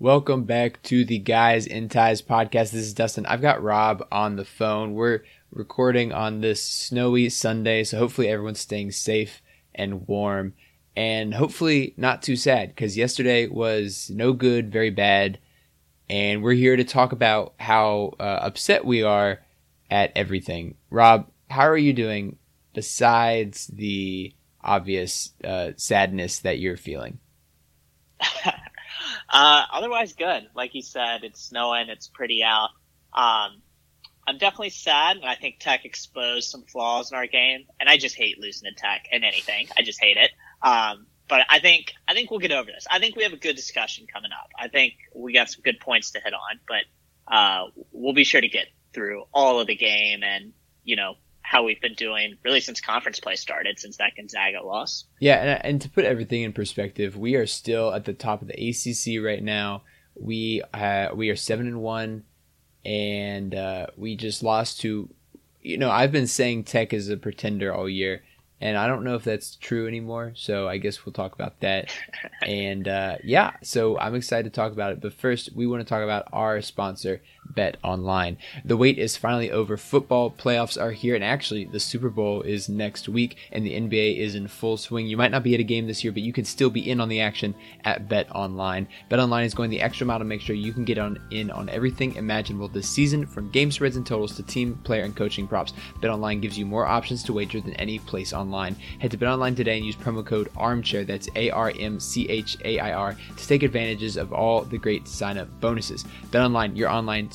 Welcome back to the Guys in Ties podcast. This is Dustin. I've got Rob on the phone. We're recording on this snowy Sunday, so hopefully everyone's staying safe and warm and hopefully not too sad because yesterday was no good, very bad. And we're here to talk about how uh, upset we are at everything. Rob, how are you doing besides the obvious uh, sadness that you're feeling? Uh, otherwise, good. Like you said, it's snowing. It's pretty out. Um, I'm definitely sad, and I think Tech exposed some flaws in our game. And I just hate losing to Tech in anything. I just hate it. Um, but I think I think we'll get over this. I think we have a good discussion coming up. I think we got some good points to hit on, but uh, we'll be sure to get through all of the game and you know how we've been doing really since conference play started, since that Gonzaga loss. Yeah, and, and to put everything in perspective, we are still at the top of the ACC right now. We uh, we are seven and one, and uh, we just lost to. You know, I've been saying Tech is a pretender all year, and I don't know if that's true anymore. So I guess we'll talk about that. and uh, yeah, so I'm excited to talk about it. But first, we want to talk about our sponsor, Bet Online. The wait is finally over. Football playoffs are here, and actually, the Super Bowl is next week, and the NBA is in full swing. You might not be at a game this year, but you can still be in on the action at Bet Online. Bet Online is going the extra mile to make sure you can get on in on everything imaginable this season, from game spreads and totals to team, player, and coaching props. Bet Online gives you more options to wager than any place online. Head to Bet Online today and use promo code Armchair. That's A R M C H A I R to take advantages of all the great sign up bonuses. Bet Online, your online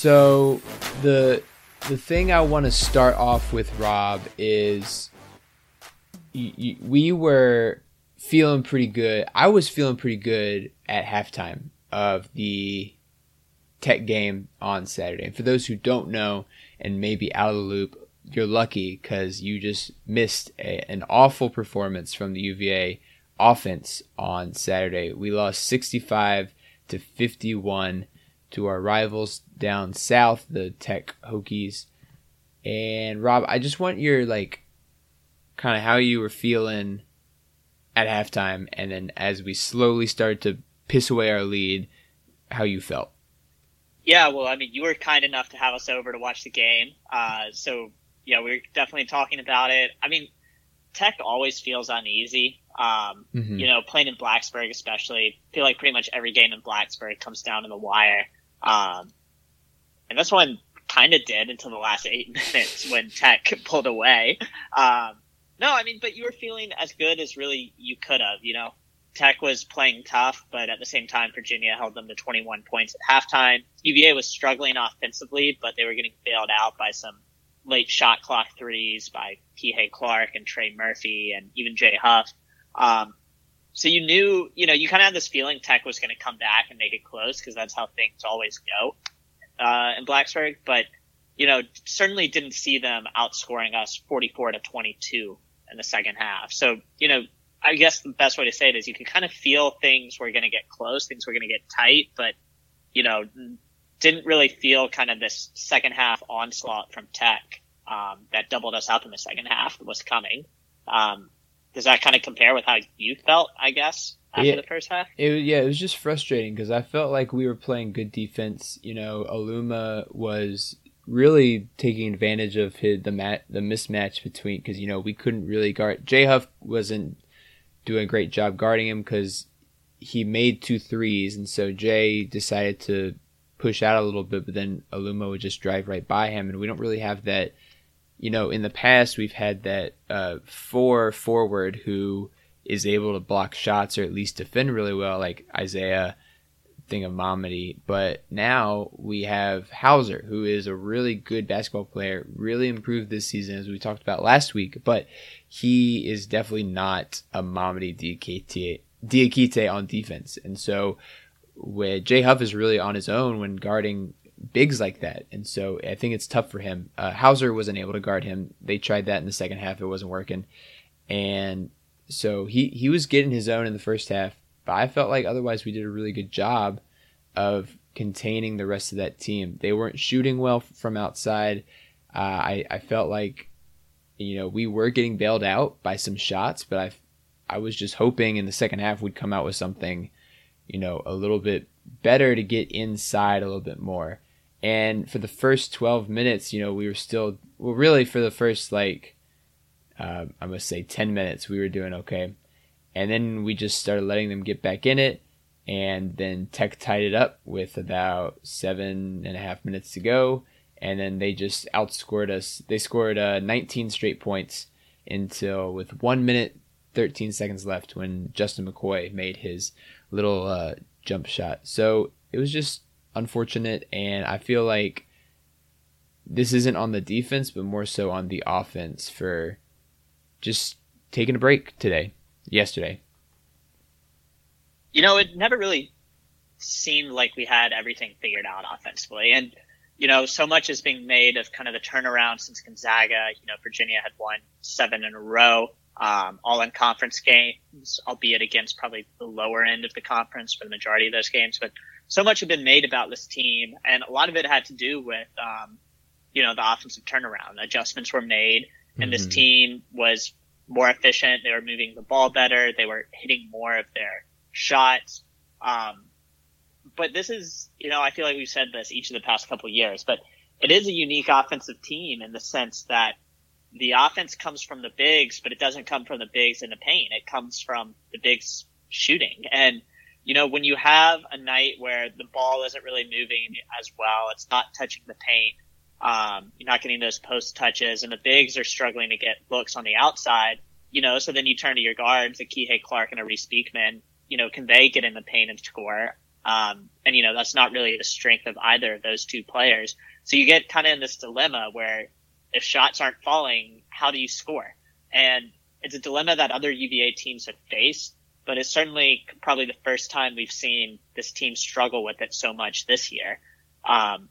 So the the thing I want to start off with, Rob, is y- y- we were feeling pretty good. I was feeling pretty good at halftime of the Tech game on Saturday. And for those who don't know and maybe out of the loop, you're lucky because you just missed a, an awful performance from the UVA offense on Saturday. We lost 65 to 51 to our rivals down south, the Tech Hokies. And Rob, I just want your like kind of how you were feeling at halftime and then as we slowly started to piss away our lead, how you felt. Yeah, well, I mean, you were kind enough to have us over to watch the game. Uh, so, yeah, we were definitely talking about it. I mean, Tech always feels uneasy. Um, mm-hmm. You know, playing in Blacksburg, especially, I feel like pretty much every game in Blacksburg comes down to the wire. Um, and this one kind of did until the last eight minutes when Tech pulled away. Um, no, I mean, but you were feeling as good as really you could have. You know, Tech was playing tough, but at the same time, Virginia held them to 21 points at halftime. UVA was struggling offensively, but they were getting bailed out by some late shot clock threes by Kihei Clark and Trey Murphy and even Jay Huff. Um, so you knew, you know, you kind of had this feeling Tech was going to come back and make it close because that's how things always go uh, in Blacksburg. But you know, certainly didn't see them outscoring us 44 to 22 in the second half. So, you know, I guess the best way to say it is you can kind of feel things were going to get close, things were going to get tight, but, you know, didn't really feel kind of this second half onslaught from Tech um, that doubled us up in the second half was coming. Um, does that kind of compare with how you felt, I guess, after yeah, the first half? It, yeah, it was just frustrating because I felt like we were playing good defense. You know, Aluma was really taking advantage of his, the mat, the mismatch between because you know we couldn't really guard. Jay Huff wasn't doing a great job guarding him because he made two threes, and so Jay decided to push out a little bit, but then Aluma would just drive right by him, and we don't really have that. You know, in the past we've had that uh, four forward who is able to block shots or at least defend really well, like Isaiah thing of Mamadi. But now we have Hauser, who is a really good basketball player, really improved this season, as we talked about last week. But he is definitely not a Mamadi Diakite, Diakite on defense. And so with Jay Huff is really on his own when guarding bigs like that. And so I think it's tough for him. Uh, Hauser wasn't able to guard him. They tried that in the second half. It wasn't working. And so he, he was getting his own in the first half but I felt like otherwise we did a really good job of containing the rest of that team. They weren't shooting well from outside. Uh, I I felt like you know we were getting bailed out by some shots, but I I was just hoping in the second half we'd come out with something you know a little bit better to get inside a little bit more. And for the first 12 minutes, you know, we were still well really for the first like uh, I must say 10 minutes we were doing okay. And then we just started letting them get back in it. And then Tech tied it up with about seven and a half minutes to go. And then they just outscored us. They scored uh, 19 straight points until with one minute, 13 seconds left when Justin McKoy made his little uh, jump shot. So it was just unfortunate. And I feel like this isn't on the defense, but more so on the offense for just taking a break today yesterday? You know, it never really seemed like we had everything figured out offensively. And, you know, so much is being made of kind of the turnaround since Gonzaga. You know, Virginia had won seven in a row, um, all in conference games, albeit against probably the lower end of the conference for the majority of those games. But so much had been made about this team, and a lot of it had to do with, um, you know, the offensive turnaround. Adjustments were made, and mm-hmm. this team was more efficient. They were moving the ball better. They were hitting more of their shots. Um, but this is, you know, I feel like we've said this each of the past couple years, but it is a unique offensive team in the sense that the offense comes from the bigs, but it doesn't come from the bigs in the paint. It comes from the bigs shooting. And, you know, when you have a night where the ball isn't really moving as well, it's not touching the paint, um, you're not getting those post touches, and the bigs are struggling to get looks on the outside. You know, so then you turn to your guards, a Kihei Clark and a Reece Beekman. You know, can they get in the paint and score? Um, and you know, that's not really the strength of either of those two players. So you get kind of in this dilemma where if shots aren't falling, how do you score? And it's a dilemma that other UVA teams have faced, but it's certainly probably the first time we've seen this team struggle with it so much this year. Um,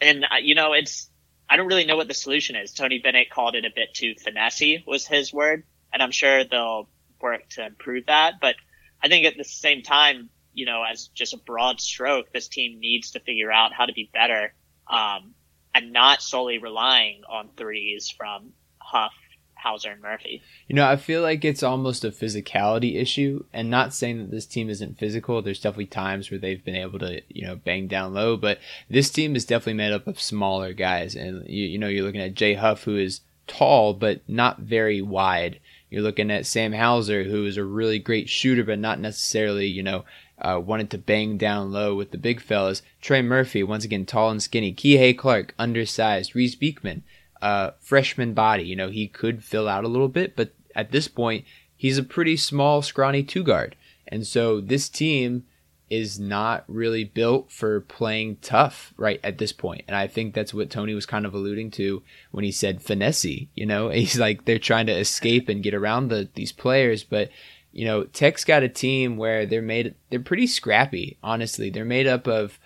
and uh, you know, it's I don't really know what the solution is. Tony Bennett called it a bit too finessey was his word, and I'm sure they'll work to improve that. But I think at the same time, you know, as just a broad stroke, this team needs to figure out how to be better, um, and not solely relying on threes from Huff Hauser and Murphy. You know, I feel like it's almost a physicality issue, and not saying that this team isn't physical. There's definitely times where they've been able to, you know, bang down low, but this team is definitely made up of smaller guys. And you, you know, you're looking at Jay Huff, who is tall but not very wide. You're looking at Sam Hauser, who is a really great shooter, but not necessarily, you know, uh, wanted to bang down low with the big fellas. Trey Murphy, once again, tall and skinny. Kihei Clark, undersized. Reece Beekman, uh, freshman body. You know, he could fill out a little bit, but at this point, he's a pretty small, scrawny two guard. And so this team is not really built for playing tough right at this point. And I think that's what Tony was kind of alluding to when he said finesse. You know, he's like they're trying to escape and get around the these players, but you know, Tech's got a team where they're made they're pretty scrappy, honestly. They're made up of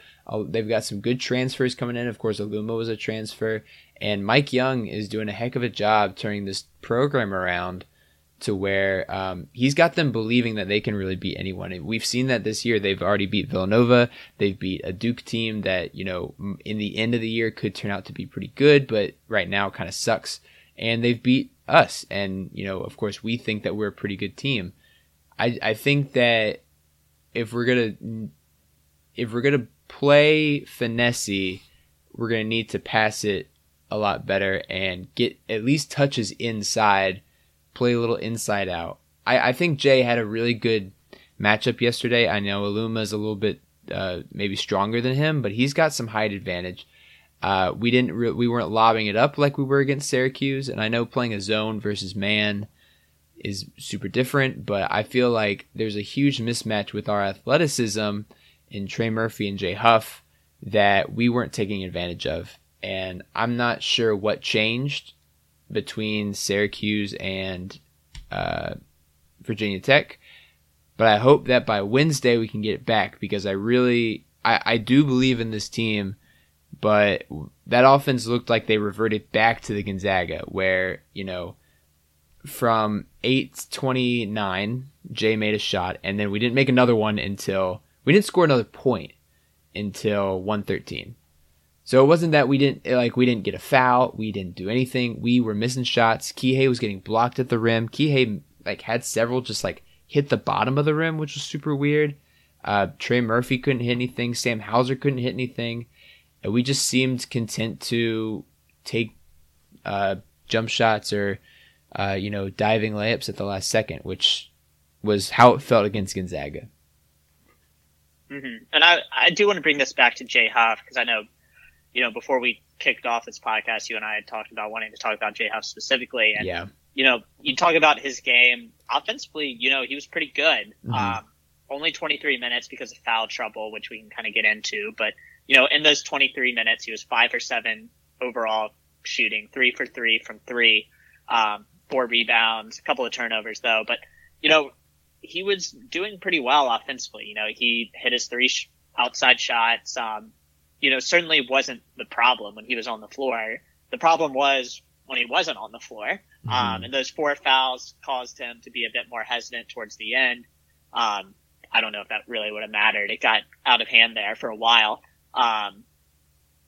They've got some good transfers coming in. Of course, Aluma was a transfer, and Mike Young is doing a heck of a job turning this program around to where um, he's got them believing that they can really beat anyone. And we've seen that this year. They've already beat Villanova. They've beat a Duke team that, you know, in the end of the year could turn out to be pretty good, but right now kind of sucks. And they've beat us. And, you know, of course, we think that we're a pretty good team. I, I think that if we're going to, if we're going to play finesse, we're going to need to pass it a lot better and get at least touches inside, play a little inside out. I, I think Jay had a really good matchup yesterday. I know Aluma is a little bit uh, maybe stronger than him, but he's got some height advantage. Uh, we didn't re- we weren't lobbing it up like we were against Syracuse, and I know playing a zone versus man is super different, but I feel like there's a huge mismatch with our athleticism in Trey Murphy and Jay Huff that we weren't taking advantage of. And I'm not sure what changed between Syracuse and uh, Virginia Tech, but I hope that by Wednesday we can get it back because I really I, I do believe in this team, but that offense looked like they reverted back to the Gonzaga where you know from 829 Jay made a shot and then we didn't make another one until we didn't score another point until 113 so it wasn't that we didn't like we didn't get a foul, we didn't do anything. We were missing shots. Kihei was getting blocked at the rim. Kihei like had several just like hit the bottom of the rim, which was super weird. Uh, Trey Murphy couldn't hit anything. Sam Hauser couldn't hit anything. And we just seemed content to take uh, jump shots or uh, you know diving layups at the last second, which was how it felt against Gonzaga. Mm-hmm. And I I do want to bring this back to Jay Huff because I know you know, before we kicked off this podcast, you and I had talked about wanting to talk about Jay Huff specifically. And, yeah. you know, you talk about his game offensively, you know, he was pretty good. Mm-hmm. Um, only 23 minutes because of foul trouble, which we can kind of get into. But, you know, in those 23 minutes, he was five for seven overall shooting, three for three from three, um, four rebounds, a couple of turnovers though. But, you know, he was doing pretty well offensively. You know, he hit his three sh- outside shots. Um, you know, certainly wasn't the problem when he was on the floor. The problem was when he wasn't on the floor. Mm-hmm. Um, and those four fouls caused him to be a bit more hesitant towards the end. Um, I don't know if that really would have mattered. It got out of hand there for a while. Um,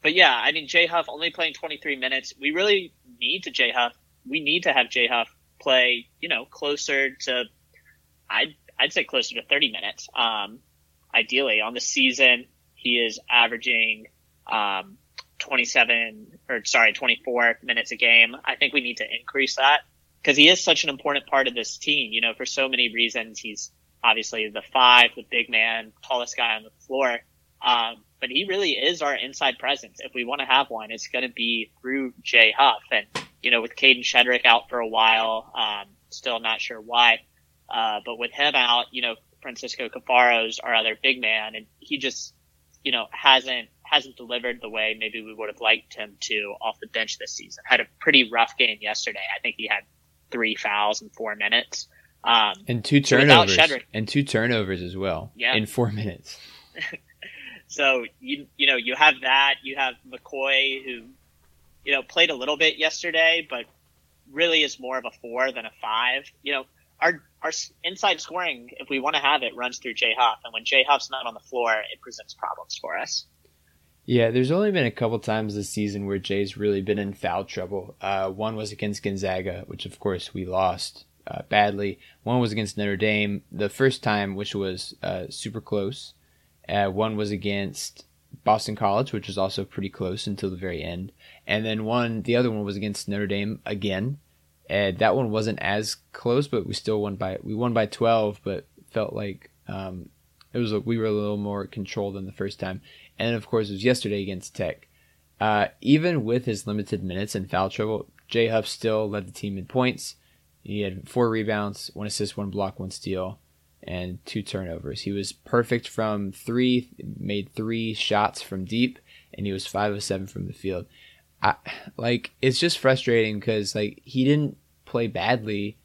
but yeah, I mean, Jay Huff only playing 23 minutes. We really need to Jay Huff. We need to have Jay Huff play, you know, closer to, I'd, I'd say closer to 30 minutes. Um, ideally on the season, he is averaging um, 27 or sorry, 24 minutes a game. I think we need to increase that because he is such an important part of this team. You know, for so many reasons, he's obviously the five, the big man, tallest guy on the floor. Um, but he really is our inside presence. If we want to have one, it's going to be through Jay Huff. And, you know, with Kadin Shedrick out for a while, um, still not sure why. Uh, but with him out, you know, Francisco Caffaro's our other big man, and he just you know, hasn't hasn't delivered the way maybe we would have liked him to off the bench this season. Had a pretty rough game yesterday. I think he had three fouls in four minutes. Um, and two turnovers. So and two turnovers as well. Yeah. In four minutes. so you you know you have that. You have McKoy who you know played a little bit yesterday, but really is more of a four than a five. You know our our inside scoring, if we want to have it, runs through Jay Huff, and when Jay Huff's not on the floor, it presents problems for us. Yeah, there's only been a couple times this season where Jay's really been in foul trouble. Uh, one was against Gonzaga, which of course we lost uh, badly. One was against Notre Dame, the first time, which was uh, super close. Uh, one was against Boston College, which was also pretty close until the very end. And then one, the other one was against Notre Dame again, and that one wasn't as close, but we still won by we won by 12, but felt like um, it was we were a little more controlled than the first time. And of course, it was yesterday against Tech. Uh, even with his limited minutes and foul trouble, Jay Huff still led the team in points. He had four rebounds, one assist, one block, one steal, and two turnovers. He was perfect from three, made three shots from deep, and he was five of seven from the field. I, like it's just frustrating because like he didn't play badly.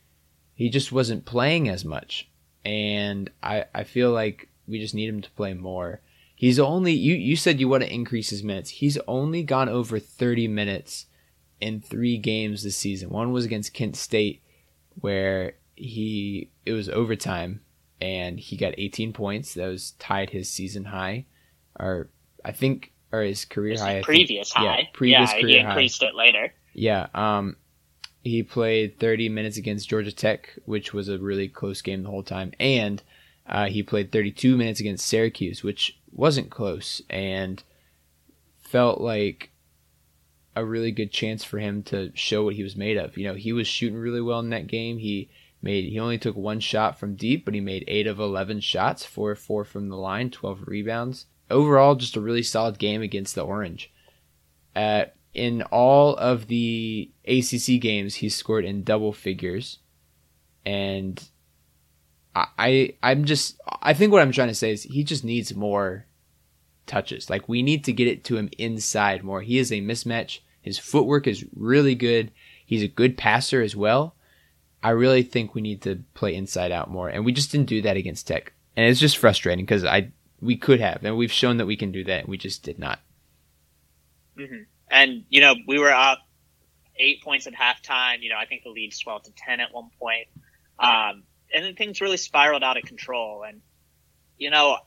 He just wasn't playing as much. And I, I feel like we just need him to play more. He's only you. You said you want to increase his minutes. He's only gone over 30 minutes in three games this season. One was against Kent State, where he it was overtime and he got 18 points. That was tied his season high, or I think, or his career his high. Previous high. Yeah, previous yeah, career he increased high. it later. Yeah. Um, he played 30 minutes against Georgia Tech, which was a really close game the whole time, and uh, he played 32 minutes against Syracuse, which wasn't close and felt like a really good chance for him to show what he was made of. You know, he was shooting really well in that game. He made he only took one shot from deep, but he made 8 of 11 shots, 4 of 4 from the line, 12 rebounds. Overall, just a really solid game against the Orange. Uh, in all of the ACC games, he scored in double figures, and I I'm just I think what I'm trying to say is he just needs more touches. Like we need to get it to him inside more. He is a mismatch. His footwork is really good. He's a good passer as well. I really think we need to play inside out more, and we just didn't do that against Tech, and it's just frustrating because I we could have, and we've shown that we can do that, we just did not. Mm-hmm. And you know we were up eight points at halftime. You know I think the lead swelled to ten at one point. Um, and then things really spiraled out of control. And you know,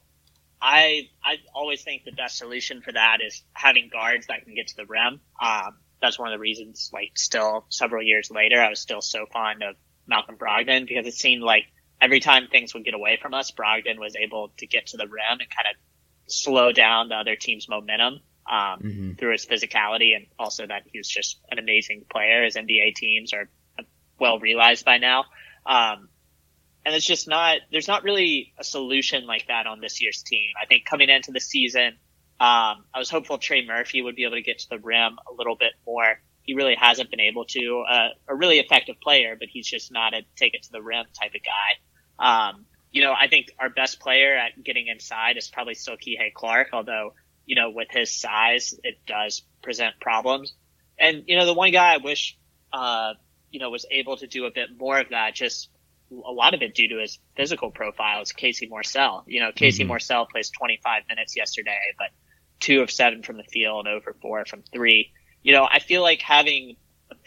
I I always think the best solution for that is having guards that can get to the rim. Um, that's one of the reasons, like, still several years later, I was still so fond of Malcolm Brogdon because it seemed like every time things would get away from us, Brogdon was able to get to the rim and kind of slow down the other team's momentum um, mm-hmm. through his physicality and also that he was just an amazing player. His NBA teams are well realized by now. Um, and it's just not there's not really a solution like that on this year's team. I think coming into the season, um, I was hopeful Trey Murphy would be able to get to the rim a little bit more. He really hasn't been able to. Uh, a really effective player, but he's just not a take it to the rim type of guy. Um, you know, I think our best player at getting inside is probably still Kihei Clark, although, you know, with his size, it does present problems. And, you know, the one guy I wish, uh, you know, was able to do a bit more of that, just a lot of it due to his physical profile is Casey Morsell. You know, Casey mm-hmm. Morsell plays 25 minutes yesterday, but two of seven from the field, over four from three. You know, I feel like having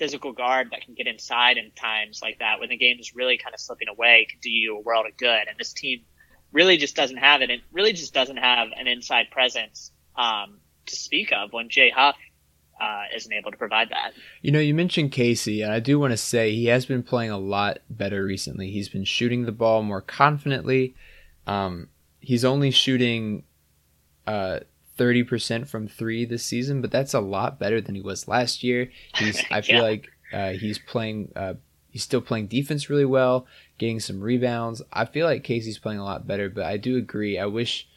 physical guard that can get inside in times like that when the game is really kind of slipping away can do you a world of good. And this team really just doesn't have it. It really just doesn't have an inside presence um, to speak of when Jay Huff uh, isn't able to provide that. You know, you mentioned Casey, and I do want to say he has been playing a lot better recently. He's been shooting the ball more confidently. Um, he's only shooting uh, 30% from three this season, but that's a lot better than he was last year. He's, I feel yeah. like uh, he's playing, uh, he's still playing defense really well, getting some rebounds. I feel like Casey's playing a lot better, but I do agree. I wish,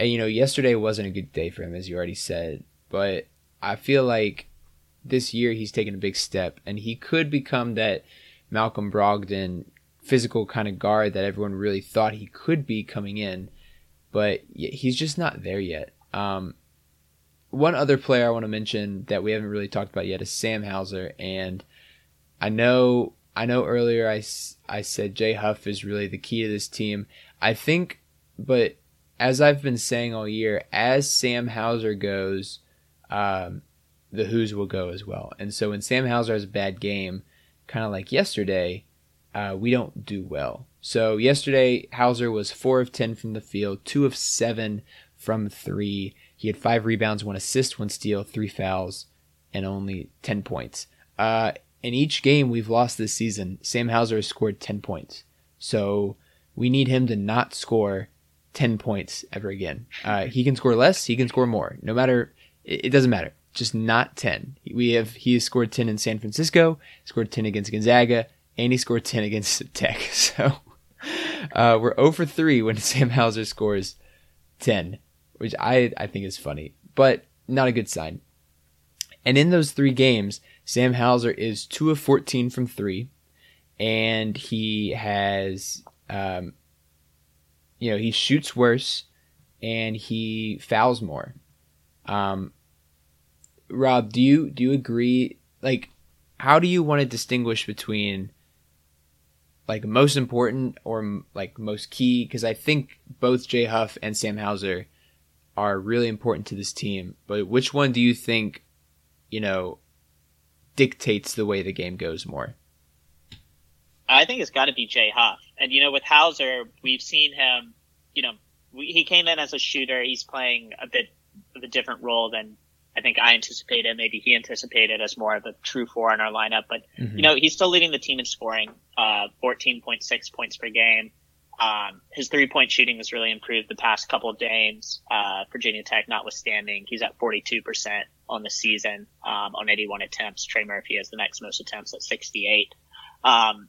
you know, yesterday wasn't a good day for him, as you already said, but I feel like this year he's taken a big step and he could become that Malcolm Brogdon physical kind of guard that everyone really thought he could be coming in, but he's just not there yet. Um, one other player I want to mention that we haven't really talked about yet is Sam Hauser, and I know I know earlier I, I said Jay Huff is really the key to this team. I think, but as I've been saying all year, as Sam Hauser goes, um, the Hoos will go as well. And so when Sam Hauser has a bad game, kind of like yesterday, uh, we don't do well. So yesterday, Hauser was four of ten from the field, two of seven from three. He had five rebounds, one assist, one steal, three fouls, and only ten points. Uh, in each game we've lost this season, Sam Hauser has scored ten points. So we need him to not score ten points ever again. Uh, he can score less, he can score more. No matter it, it doesn't matter. Just not 10. We have he has scored 10 in San Francisco, scored 10 against Gonzaga, and he scored 10 against Tech. So uh, we're 0 for 3 when Sam Hauser scores 10, which I I think is funny, but not a good sign. And in those three games, Sam Hauser is 2 of 14 from 3, and he has, um, you know, he shoots worse and he fouls more. Um, Rob, do you do you agree? Like, how do you want to distinguish between like most important or like most key? Because I think both Jay Huff and Sam Hauser are really important to this team, but which one do you think, you know, dictates the way the game goes more? I think it's got to be Jay Huff. And, you know, with Hauser, we've seen him, you know, we, he came in as a shooter. He's playing a bit of a different role than I think I anticipated. Maybe he anticipated as more of a true four in our lineup. But, mm-hmm. you know, he's still leading the team in scoring, uh, 14.6 points per game. Um, his three point shooting has really improved the past couple of games. Uh, Virginia Tech notwithstanding, he's at 42% on the season, um, on 81 attempts. Trey Murphy has the next most attempts at 68. Um,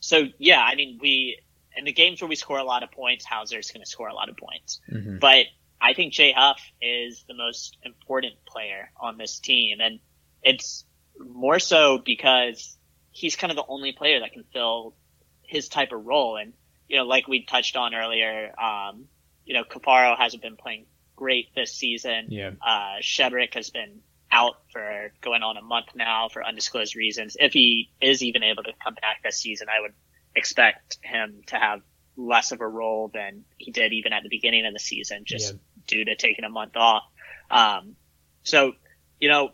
so yeah, I mean, we, in the games where we score a lot of points, Hauser's going to score a lot of points. Mm-hmm. But I think Jay Huff is the most important player on this team. And it's more so because he's kind of the only player that can fill his type of role. And, you know, like we touched on earlier, um, you know, Caffaro hasn't been playing great this season. Yeah. Uh, Shedrick has been out for going on a month now for undisclosed reasons. If he is even able to come back this season, I would expect him to have less of a role than he did even at the beginning of the season, just yeah. due to taking a month off. Um, so, you know,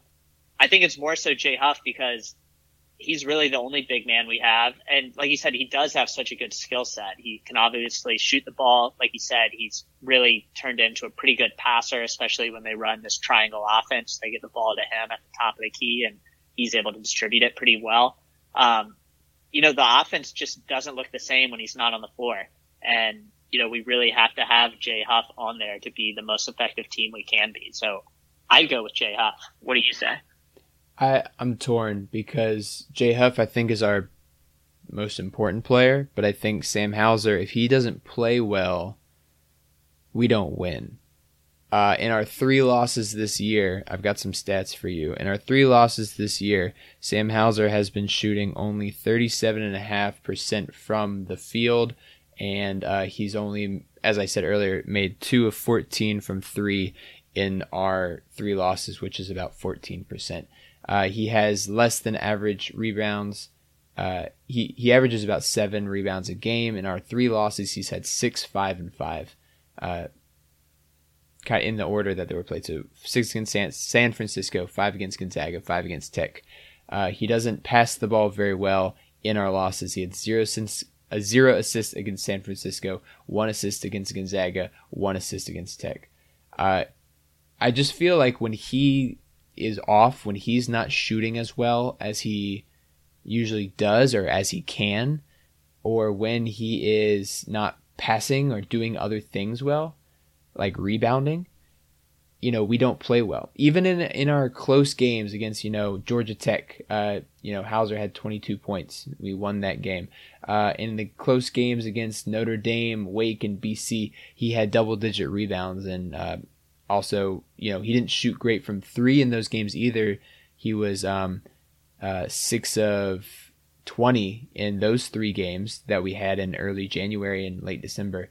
I think it's more so Jay Huff because he's really the only big man we have. And like you said, he does have such a good skill set. He can obviously shoot the ball. Like you said, he's really turned into a pretty good passer, especially when they run this triangle offense. They get the ball to him at the top of the key and he's able to distribute it pretty well. Um, you know, the offense just doesn't look the same when he's not on the floor. And, you know, we really have to have Jay Huff on there to be the most effective team we can be. So I'd go with Jay Huff. What do you say? I I'm torn because Jay Huff I think is our most important player, but I think Sam Hauser if he doesn't play well, we don't win. Uh, in our three losses this year, I've got some stats for you. In our three losses this year, Sam Hauser has been shooting only 37.5% from the field, and uh, he's only, as I said earlier, made two of 14 from three in our three losses, which is about 14%. Uh, he has less than average rebounds. Uh, he he averages about seven rebounds a game. In our three losses, he's had six, five, and five. Uh, kind of in the order that they were played. So six against San, San Francisco, five against Gonzaga, five against Tech. Uh, he doesn't pass the ball very well in our losses. He had zero since a zero assist against San Francisco, one assist against Gonzaga, one assist against Tech. Uh, I just feel like when he is off when he's not shooting as well as he usually does or as he can, or when he is not passing or doing other things well, like rebounding, you know, we don't play well. Even in in our close games against, you know, Georgia Tech, uh, you know, Hauser had 22 points. We won that game. Uh, in the close games against Notre Dame, Wake, and BC, he had double digit rebounds and uh, also, you know, he didn't shoot great from three in those games either. He was um, uh, six of 20 in those three games that we had in early January and late December.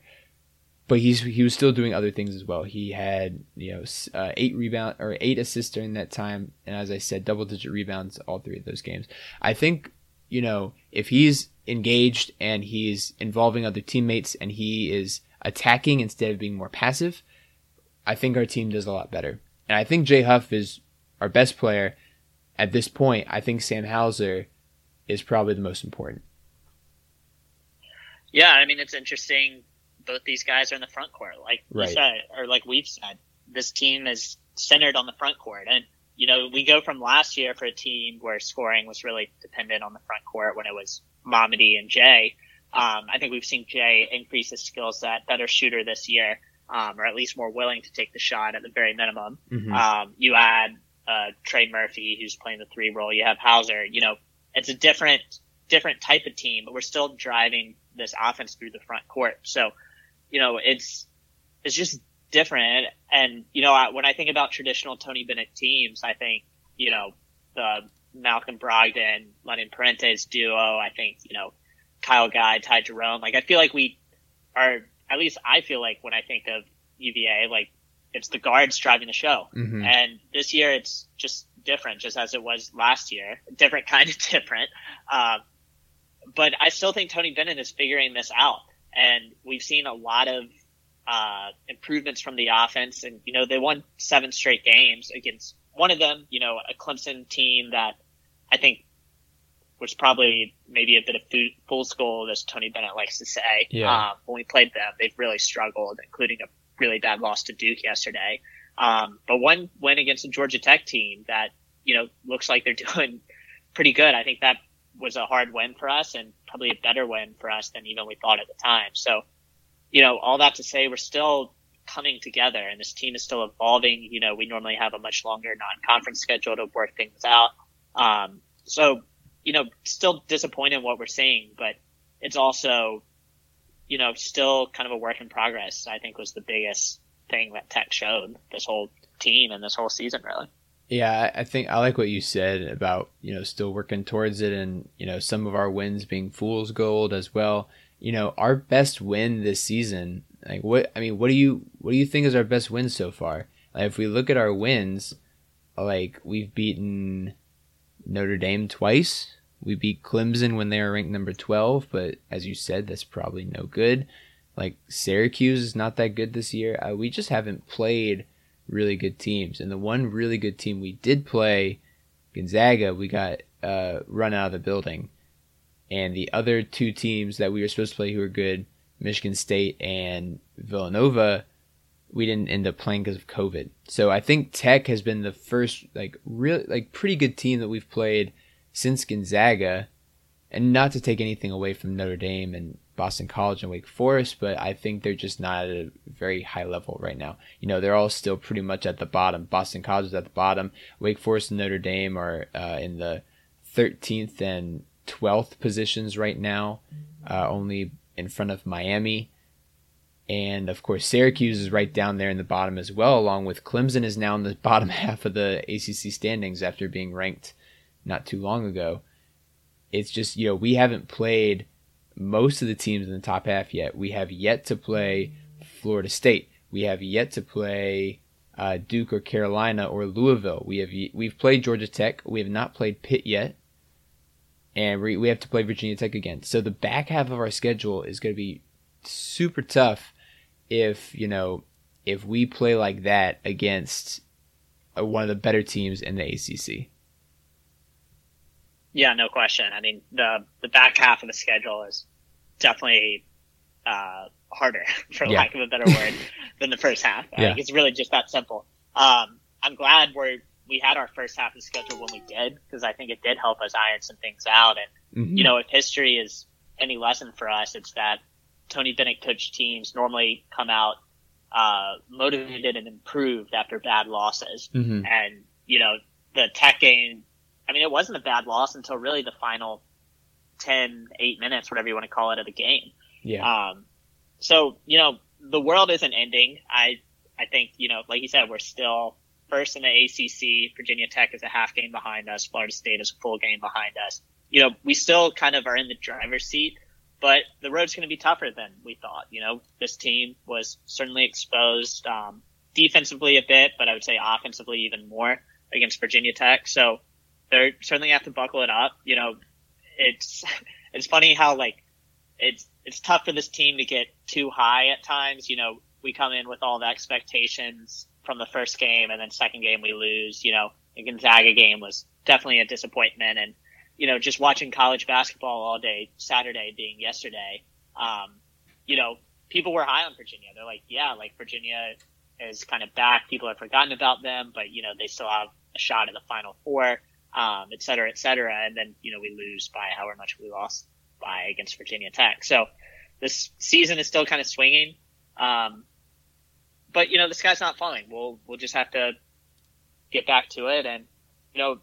But he's he was still doing other things as well. He had you know uh, eight rebound or eight assists during that time, and as I said, double digit rebounds all three of those games. I think you know if he's engaged and he's involving other teammates and he is attacking instead of being more passive, I think our team does a lot better. And I think Jay Huff is our best player. At this point, I think Sam Hauser is probably the most important. Yeah, I mean, it's interesting. Both these guys are in the front court, like right. said, or like we've said. This team is centered on the front court, and you know, we go from last year for a team where scoring was really dependent on the front court when it was Mamadi and Jay. Um, I think we've seen Jay increase his skill set, better shooter this year um, or at least more willing to take the shot at the very minimum. Mm-hmm. Um, you add uh, Trey Murphy, who's playing the three role. You have Hauser. You know, it's a different different type of team, but we're still driving this offense through the front court. So, you know, it's it's just different. And you know, when I think about traditional Tony Bennett teams, I think you know the Malcolm Brogdon, London Perrantes duo. I think you know Kyle Guy, Ty Jerome. Like I feel like we are at least I feel like when I think of UVA, like it's the guards driving the show. Mm-hmm. And this year it's just different, just as it was last year. Different kind of different. Uh, but I still think Tony Bennett is figuring this out. And we've seen a lot of uh, improvements from the offense, and you know they won seven straight games against one of them. You know, a Clemson team that I think was probably maybe a bit of fool's gold, as Tony Bennett likes to say. Yeah. Um, when we played them, they've really struggled, including a really bad loss to Duke yesterday. Um, but one win against the Georgia Tech team that you know looks like they're doing pretty good. I think that was a hard win for us and probably a better win for us than even we thought at the time. So, you know, all that to say, we're still coming together and this team is still evolving. You know, we normally have a much longer non-conference schedule to work things out. Um, so, you know, still disappointed in what we're seeing, but it's also, you know, still kind of a work in progress. I think was the biggest thing that Tech showed this whole team and this whole season, really. Yeah, I think I like what you said about, you know, still working towards it and, you know, some of our wins being fool's gold as well. You know, our best win this season, like what I mean, what do you what do you think is our best win so far? Like if we look at our wins, like we've beaten Notre Dame twice. We beat Clemson when they were ranked number 12, but as you said, that's probably no good. Like Syracuse is not that good this year. Uh, we just haven't played really good teams. And the one really good team we did play, Gonzaga, we got uh, run out of the building. And the other two teams that we were supposed to play who were good, Michigan State and Villanova, we didn't end up playing because of COVID. So I think Tech has been the first like really like pretty good team that we've played since Gonzaga. And not to take anything away from Notre Dame and Boston College and Wake Forest, but I think they're just not at a very high level right now. You know, they're all still pretty much at the bottom. Boston College is at the bottom. Wake Forest and Notre Dame are uh, in the 13th and 12th positions right now, uh, only in front of Miami. And of course, Syracuse is right down there in the bottom as well, along with Clemson is now in the bottom half of the ACC standings after being ranked not too long ago. It's just, you know, we haven't played most of the teams in the top half yet. We have yet to play Florida State. We have yet to play uh, Duke or Carolina or Louisville. We have we've played Georgia Tech. We have not played Pitt yet, and we we have to play Virginia Tech again. So the back half of our schedule is going to be super tough. If you know if we play like that against uh, one of the better teams in the ACC. Yeah, no question. I mean, the the back half of the schedule is definitely uh, harder, for yeah. lack of a better word, than the first half. Yeah. Like, it's really just that simple. Um, I'm glad we we had our first half of the schedule when we did because I think it did help us iron some things out. And mm-hmm. you know, if history is any lesson for us, it's that Tony Bennett coached teams normally come out uh, motivated and improved after bad losses. Mm-hmm. And you know, the Tech game I mean, it wasn't a bad loss until really the final 10, 8 minutes, whatever you want to call it, of the game. Yeah. Um, so, you know, the world isn't ending. I, I think, you know, like you said, we're still first in the ACC. Virginia Tech is a half game behind us. Florida State is a full game behind us. You know, we still kind of are in the driver's seat, but the road's going to be tougher than we thought. You know, this team was certainly exposed, um, defensively a bit, but I would say offensively even more against Virginia Tech. So, they certainly have to buckle it up. You know, it's it's funny how like it's it's tough for this team to get too high at times. You know, we come in with all the expectations from the first game, and then second game we lose. You know, the Gonzaga game was definitely a disappointment, and you know, just watching college basketball all day, Saturday being yesterday, um, you know, people were high on Virginia. They're like, yeah, like Virginia is kind of back. People have forgotten about them, but you know, they still have a shot at the Final Four um, et cetera, et cetera. And then, you know, we lose by however much we lost by against Virginia Tech. So this season is still kind of swinging. Um, but you know, the sky's not falling. We'll, we'll just have to get back to it. And, you know,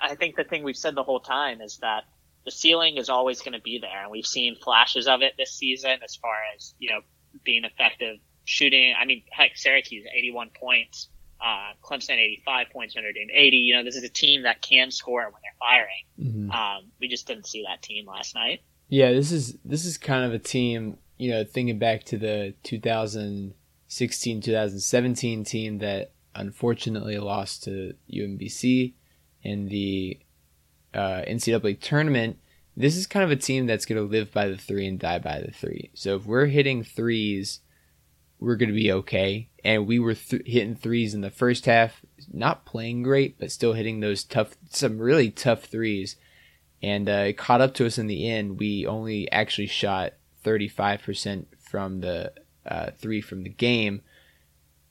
I think the thing we've said the whole time is that the ceiling is always going to be there. And we've seen flashes of it this season as far as, you know, being effective shooting. I mean, heck, Syracuse, 81 points uh, Clemson 85 points, Notre Dame 80. You know, this is a team that can score when they're firing. Mm-hmm. Um, we just didn't see that team last night. Yeah, this is this is kind of a team. You know, thinking back to the 2016-2017 team that unfortunately lost to UMBC in the uh, NCAA tournament. This is kind of a team that's going to live by the three and die by the three. So if we're hitting threes we're going to be okay. And we were th- hitting threes in the first half, not playing great, but still hitting those tough, some really tough threes. And uh, it caught up to us in the end. We only actually shot 35% from the uh, three from the game,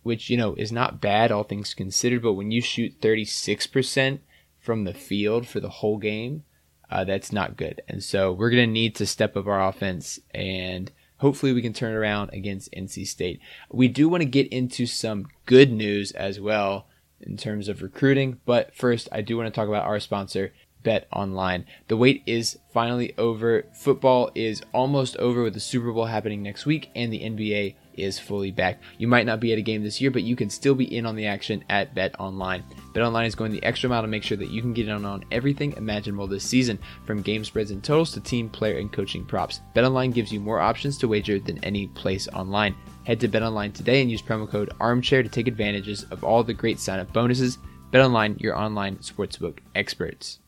which, you know, is not bad, all things considered. But when you shoot 36% from the field for the whole game, uh, that's not good. And so we're going to need to step up our offense and hopefully we can turn around against NC State. We do want to get into some good news as well in terms of recruiting, but first I do want to talk about our sponsor, Bet Online. The wait is finally over. Football is almost over with the Super Bowl happening next week and the NBA is fully back. You might not be at a game this year, but you can still be in on the action at Bet Online. Bet Online is going the extra mile to make sure that you can get in on everything imaginable this season, from game spreads and totals to team, player, and coaching props. Bet Online gives you more options to wager than any place online. Head to Bet Online today and use promo code Armchair to take advantages of all the great sign-up bonuses. Bet Online, your online sportsbook experts.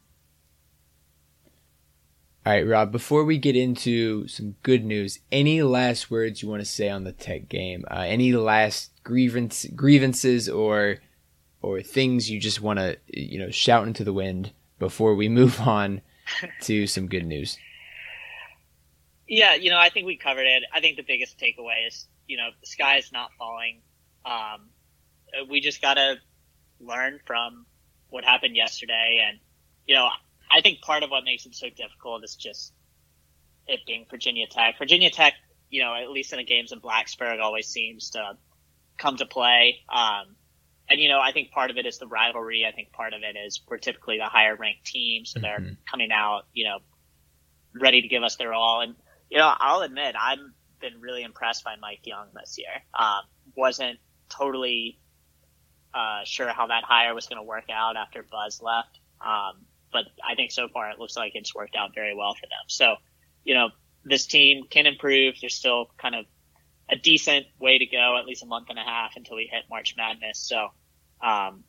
All right, Rob, before we get into some good news, any last words you want to say on the tech game? Uh, any last grievance, grievances or or things you just want to, you know, shout into the wind before we move on to some good news? Yeah, you know, I think we covered it. I think the biggest takeaway is, you know, the sky is not falling. Um, we just got to learn from what happened yesterday. And, you know, I think part of what makes it so difficult is just it being Virginia Tech. Virginia Tech, you know, at least in the games in Blacksburg, always seems to come to play. Um, and you know, I think part of it is the rivalry. I think part of it is we're typically the higher ranked team, so they're mm-hmm. coming out, you know, ready to give us their all. And you know, I'll admit I've been really impressed by Mike Young this year. Um, wasn't totally uh, sure how that hire was going to work out after Buzz left. Um, but I think so far it looks like it's worked out very well for them. So, you know, this team can improve. There's still kind of a decent way to go, at least a month and a half until we hit March Madness. So, um,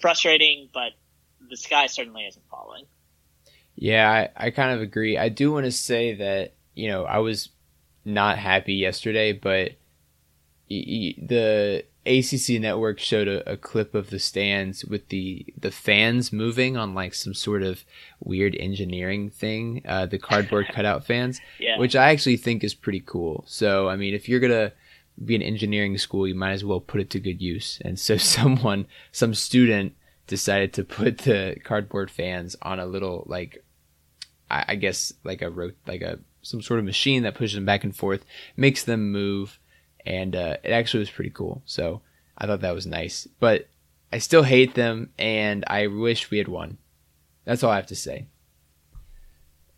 frustrating, but the sky certainly isn't falling. Yeah, I, I kind of agree. I do want to say that, you know, I was not happy yesterday, but the ACC network showed a, a, clip of the stands with the the fans moving on like some sort of weird engineering thing, uh, the cardboard cutout fans, yeah. which I actually think is pretty cool. So I mean, if you're gonna be an engineering school, you might as well put it to good use. And so someone, some student, decided to put the cardboard fans on a little like, I, I guess like a rope, like a some sort of machine that pushes them back and forth, makes them move and uh, it actually was pretty cool. So I thought that was nice, but I still hate them, and I wish we had won. That's all I have to say.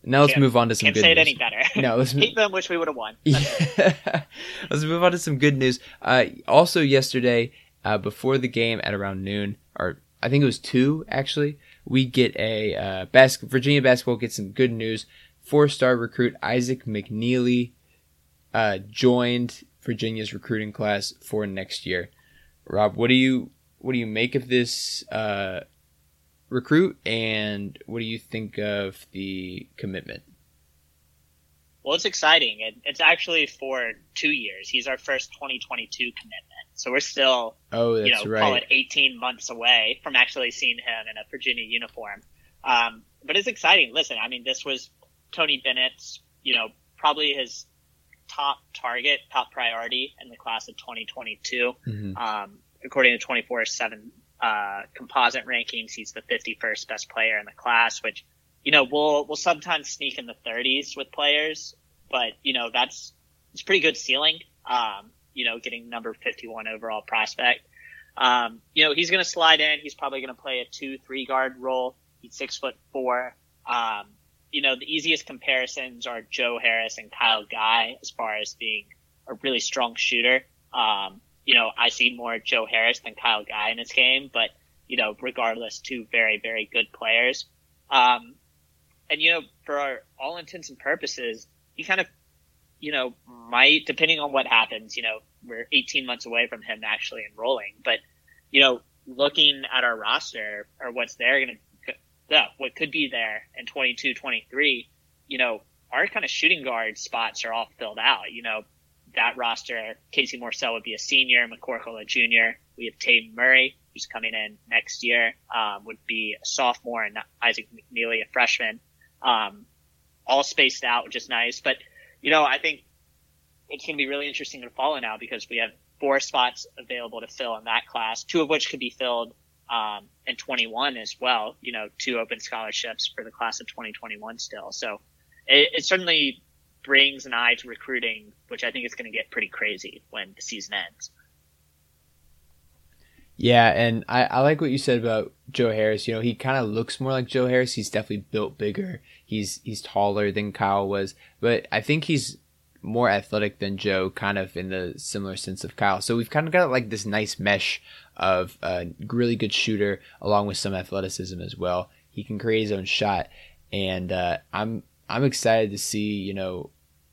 Now let's can't, move on to some can't good say news. it any better. No, let's hate them. Wish we would have won. Yeah. let's move on to some good news. Uh, also, yesterday, uh, before the game at around noon, or I think it was two actually, we get a uh, bas- Virginia basketball gets some good news. Four-star recruit Isaac McKneely uh, joined Virginia's recruiting class for next year. Rob, what do you what do you make of this uh, recruit, and what do you think of the commitment? Well, it's exciting. It, it's actually for two years. He's our first 2022 commitment, so we're still, oh, that's you know, right. call it 18 months away from actually seeing him in a Virginia uniform. Um, but it's exciting. Listen, I mean, this was Tony Bennett's, you know, probably his top target, top priority in the class of 2022. Mm-hmm. Um, according to 24 7 uh, composite rankings, he's the 51st best player in the class, which, you know, we'll, we'll sometimes sneak in the 30s with players, but, you know, that's, it's pretty good ceiling. Um, you know, getting number 51 overall prospect. Um, you know, he's going to slide in. He's probably going to play a two, three guard role. He's six foot four. Um, you know, the easiest comparisons are Joe Harris and Kyle Guy as far as being a really strong shooter. Um, you know, I see more Joe Harris than Kyle Guy in this game, but, you know, regardless, two very, very good players. Um, and, you know, for all intents and purposes, he kind of, you know, might, depending on what happens, you know, we're 18 months away from him actually enrolling, but, you know, looking at our roster or what's there going to yeah, what could be there in 22, 23, you know, our kind of shooting guard spots are all filled out. You know, that roster, Casey Morsell would be a senior, McCorkle a junior. We have Taine Murray, who's coming in next year, um, would be a sophomore, and Isaac McKneely, a freshman. Um, all spaced out, which is nice. But, you know, I think it's going to be really interesting to follow now because we have four spots available to fill in that class, two of which could be filled um, in 21 as well. You know, two open scholarships for the class of 2021 still. So it, it certainly brings an eye to recruiting, which I think is going to get pretty crazy when the season ends. Yeah, and I, I like what you said about Joe Harris. You know, he kind of looks more like Joe Harris. He's definitely built bigger. He's he's taller than Kyle was, but I think he's more athletic than Joe, kind of in the similar sense of Kyle. So we've kind of got like this nice mesh of a really good shooter along with some athleticism as well. He can create his own shot, and uh, I'm I'm excited to see you know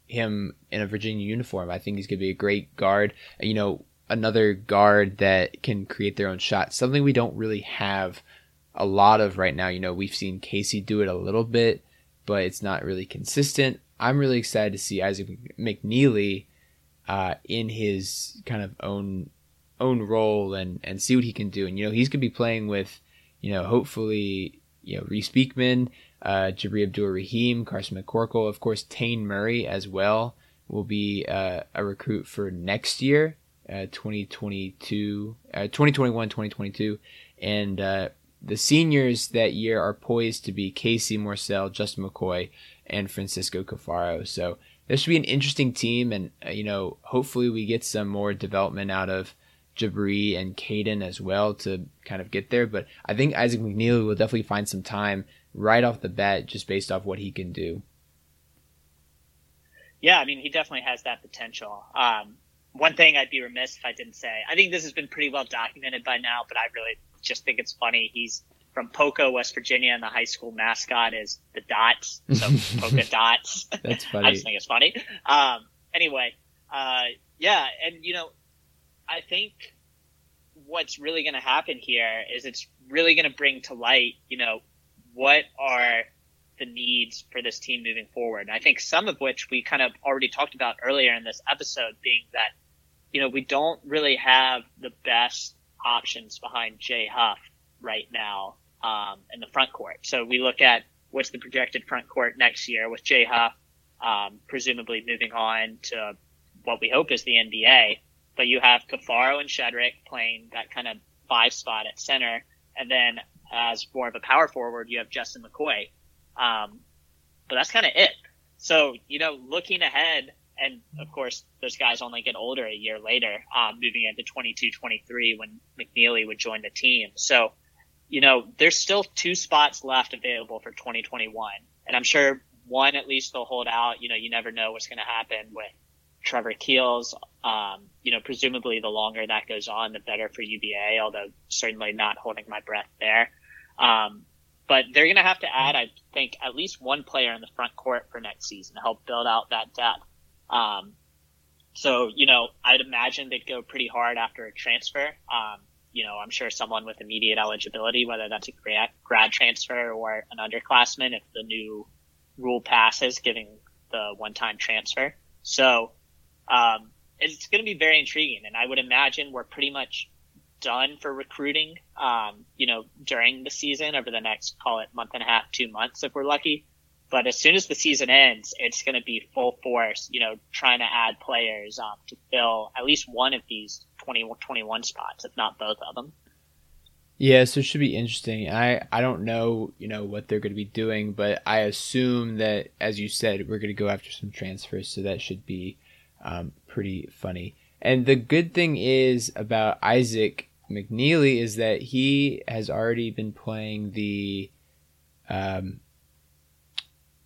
him in a Virginia uniform. I think he's gonna be a great guard. You know, another guard that can create their own shot. Something we don't really have a lot of right now. You know, we've seen Casey do it a little bit, but it's not really consistent. I'm really excited to see Isaac McKneely uh, in his kind of own own role and and see what he can do. And you know, he's gonna be playing with, you know, hopefully, you know, Reece Beekman, uh, Jabri Abdur-Rahim, Carson McCorkle, of course, Taine Murray as well will be uh, a recruit for next year, uh, 2022, uh, 2021, 2022, and uh, the seniors that year are poised to be Casey Morsell, Justin McKoy, and Francisco Caffaro. So this should be an interesting team, and uh, you know, hopefully we get some more development out of Jabri and Caden as well to kind of get there. But I think Isaac McKneely will definitely find some time right off the bat just based off what he can do. Yeah, I mean, he definitely has that potential. Um, one thing I'd be remiss if I didn't say, I think this has been pretty well documented by now, but I really just think it's funny. He's from Poca, West Virginia, and the high school mascot is the Dots. So polka dots. That's funny. I just think it's funny. Um, anyway, uh, yeah, and you know, I think what's really going to happen here is it's really going to bring to light, you know, what are the needs for this team moving forward. And I think some of which we kind of already talked about earlier in this episode being that, you know, we don't really have the best options behind Jay Huff right now um, in the front court. So we look at what's the projected front court next year with Jay Huff, um, presumably moving on to what we hope is the NBA. But you have Caffaro and Shedrick playing that kind of five spot at center, and then as more of a power forward, you have Justin McKoy. Um, but that's kind of it. So you know, looking ahead, and of course, those guys only get older a year later, um, moving into 22, 23 when McKneely would join the team. So you know, there's still two spots left available for 2021. And I'm sure one at least they'll hold out. You know, you never know what's going to happen with Trevor Keels. Um, you know, presumably the longer that goes on, the better for UVA, although certainly not holding my breath there. Um, but they're going to have to add, I think, at least one player in the front court for next season to help build out that depth. Um, so, you know, I'd imagine they'd go pretty hard after a transfer. Um, you know, I'm sure someone with immediate eligibility, whether that's a grad, transfer or an underclassman, if the new rule passes, giving the one-time transfer. So, um, it's going to be very intriguing. And I would imagine we're pretty much done for recruiting, um, you know, during the season over the next, call it month and a half, two months if we're lucky. But as soon as the season ends, it's going to be full force, you know, trying to add players um, to fill at least one of these 20, 21 spots, if not both of them. Yeah, so it should be interesting. I, I don't know, you know, what they're going to be doing, but I assume that, as you said, we're going to go after some transfers, so that should be um, pretty funny. And the good thing is about Isaac McKneely is that he has already been playing the um,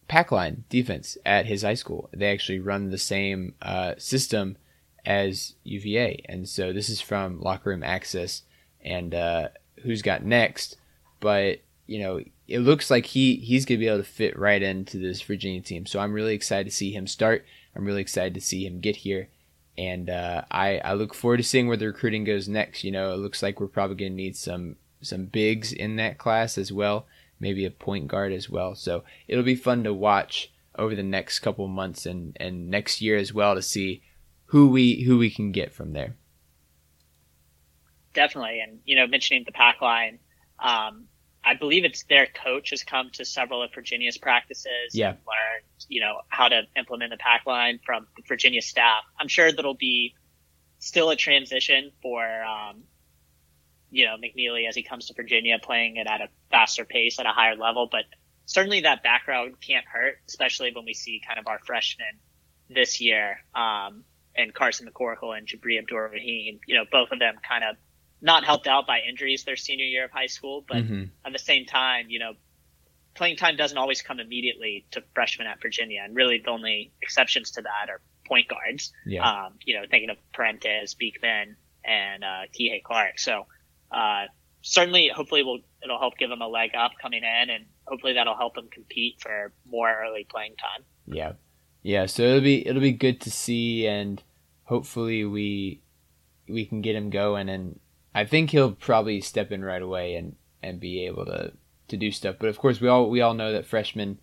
pack line defense at his high school. They actually run the same uh, system as UVA. And so this is from Locker Room Access and uh, who's got next. But, you know, it looks like he, he's going to be able to fit right into this Virginia team. So I'm really excited to see him start. I'm really excited to see him get here. And uh, I, I look forward to seeing where the recruiting goes next. You know, it looks like we're probably going to need some some bigs in that class as well, maybe a point guard as well. So it'll be fun to watch over the next couple months and, and next year as well to see who we who we can get from there. Definitely, and you know, mentioning the pack line, um, I believe it's their coach has come to several of Virginia's practices. Yeah. and learned you know how to implement the pack line from Virginia staff. I'm sure that'll be still a transition for um, you know McKneely as he comes to Virginia, playing it at a faster pace at a higher level, but certainly that background can't hurt, especially when we see kind of our freshmen this year, um, and Carson McCorkle and Jabri Abdur-Rahim, you know, both of them kind of not helped out by injuries their senior year of high school, but Mm-hmm. at the same time, you know, playing time doesn't always come immediately to freshmen at Virginia, and really the only exceptions to that are point guards. Yeah. Um, you know, thinking of Perrantes, Beekman, and uh, Kihei Clark. So uh, certainly, hopefully, will it'll help give him a leg up coming in, and hopefully that'll help him compete for more early playing time. Yeah, yeah. So it'll be it'll be good to see, and hopefully we we can get him going. And I think he'll probably step in right away and and be able to to do stuff. But of course, we all we all know that freshmen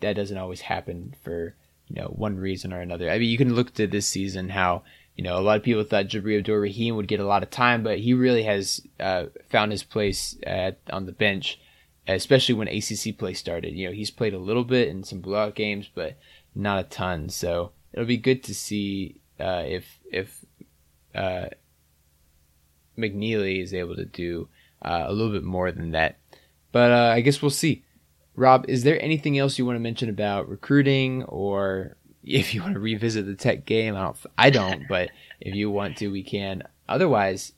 that doesn't always happen for you know one reason or another. I mean, you can look to this season how. You know, a lot of people thought Jabri Abdur-Rahim would get a lot of time, but he really has uh, found his place at, on the bench, especially when ACC play started. You know, he's played a little bit in some blowout games, but not a ton. So it'll be good to see uh, if if uh, McKneely is able to do uh, a little bit more than that. But uh, I guess we'll see. Rob, is there anything else you want to mention about recruiting, or if you want to revisit the Tech game? I don't. I don't. but if you want to, we can. Otherwise,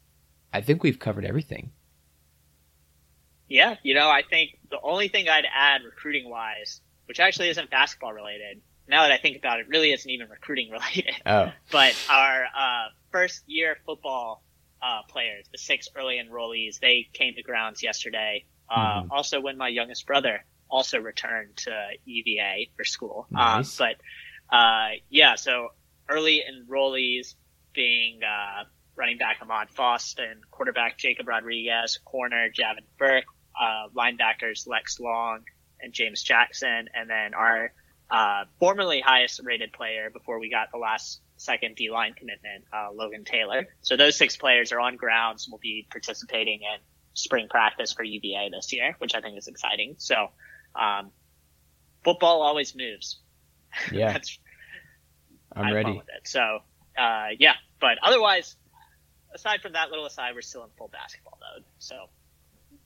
I think we've covered everything. Yeah, you know, I think the only thing I'd add recruiting wise, which actually isn't basketball related, now that I think about it, really isn't even recruiting related. Oh, but our uh, first year football uh, players, the six early enrollees, they came to grounds yesterday. Uh, Mhm. Also, when my youngest brother also returned to UVA for school. Nice. Um, but uh, yeah, so early enrollees being uh, running back Amaad Foston, quarterback Jacob Rodriguez, corner Javin Burke, uh, linebackers Lex Long and James Jackson, and then our uh, formerly highest rated player before we got the last second D line commitment, uh, Logan Taylor. So those six players are on grounds and will be participating in spring practice for UVA this year, which I think is exciting. So, um, football always moves. Yeah, I'm ready. with it. So, uh, yeah, but otherwise, aside from that little aside, we're still in full basketball mode. So,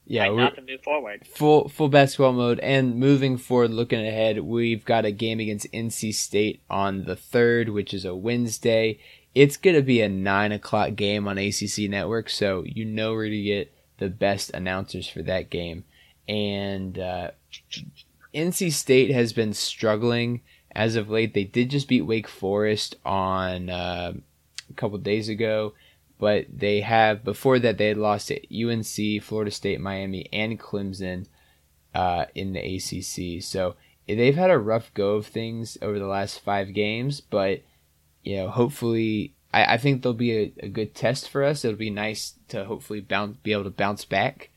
Yeah, we're, not to move forward. full full basketball mode and moving forward looking ahead we've got a game against nc state on the third which is a wednesday it's going to be a nine o'clock game on acc network so you know we're to get the best announcers for that game and uh, nc state has been struggling as of late they did just beat wake forest on uh, a couple days ago but they have before that they had lost to UNC, Florida State, Miami, and Clemson uh, in the ACC. So they've had a rough go of things over the last five games, but you know, hopefully, I, I think they'll be a, a good test for us. It'll be nice to hopefully bounce, be able to bounce back,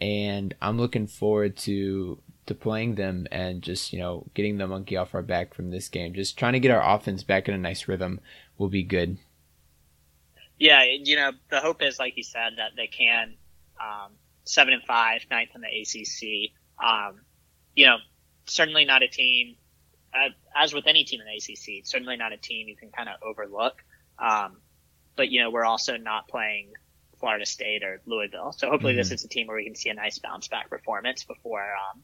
and I'm looking forward to to playing them and just you know getting the monkey off our back from this game. Just trying to get our offense back in a nice rhythm will be good. Yeah, you know, the hope is, like you said, that they can um, seven and five, ninth in the ACC. Um, you know, certainly not a team, uh, as with any team in the ACC, certainly not a team you can kind of overlook. Um, but you know, we're also not playing Florida State or Louisville, so hopefully this is a team where we can see a nice bounce back performance before um,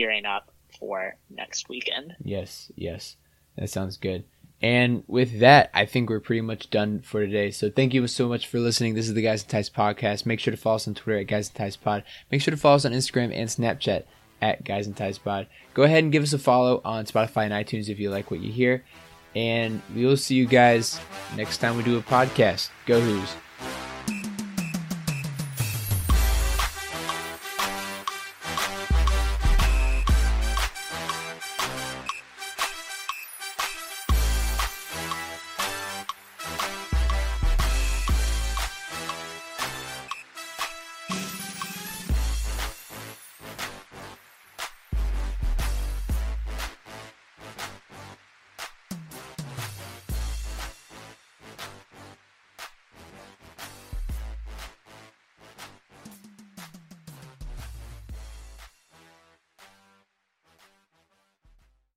gearing up for next weekend. Yes, yes. That sounds good. And with that, I think we're pretty much done for today. So thank you so much for listening. This is the Guys and Ties podcast. Make sure to follow us on Twitter at Guys and Ties Pod. Make sure to follow us on Instagram and Snapchat at Guys and Ties Pod. Go ahead and give us a follow on Spotify and iTunes if you like what you hear. And we will see you guys next time we do a podcast. Go Hoos.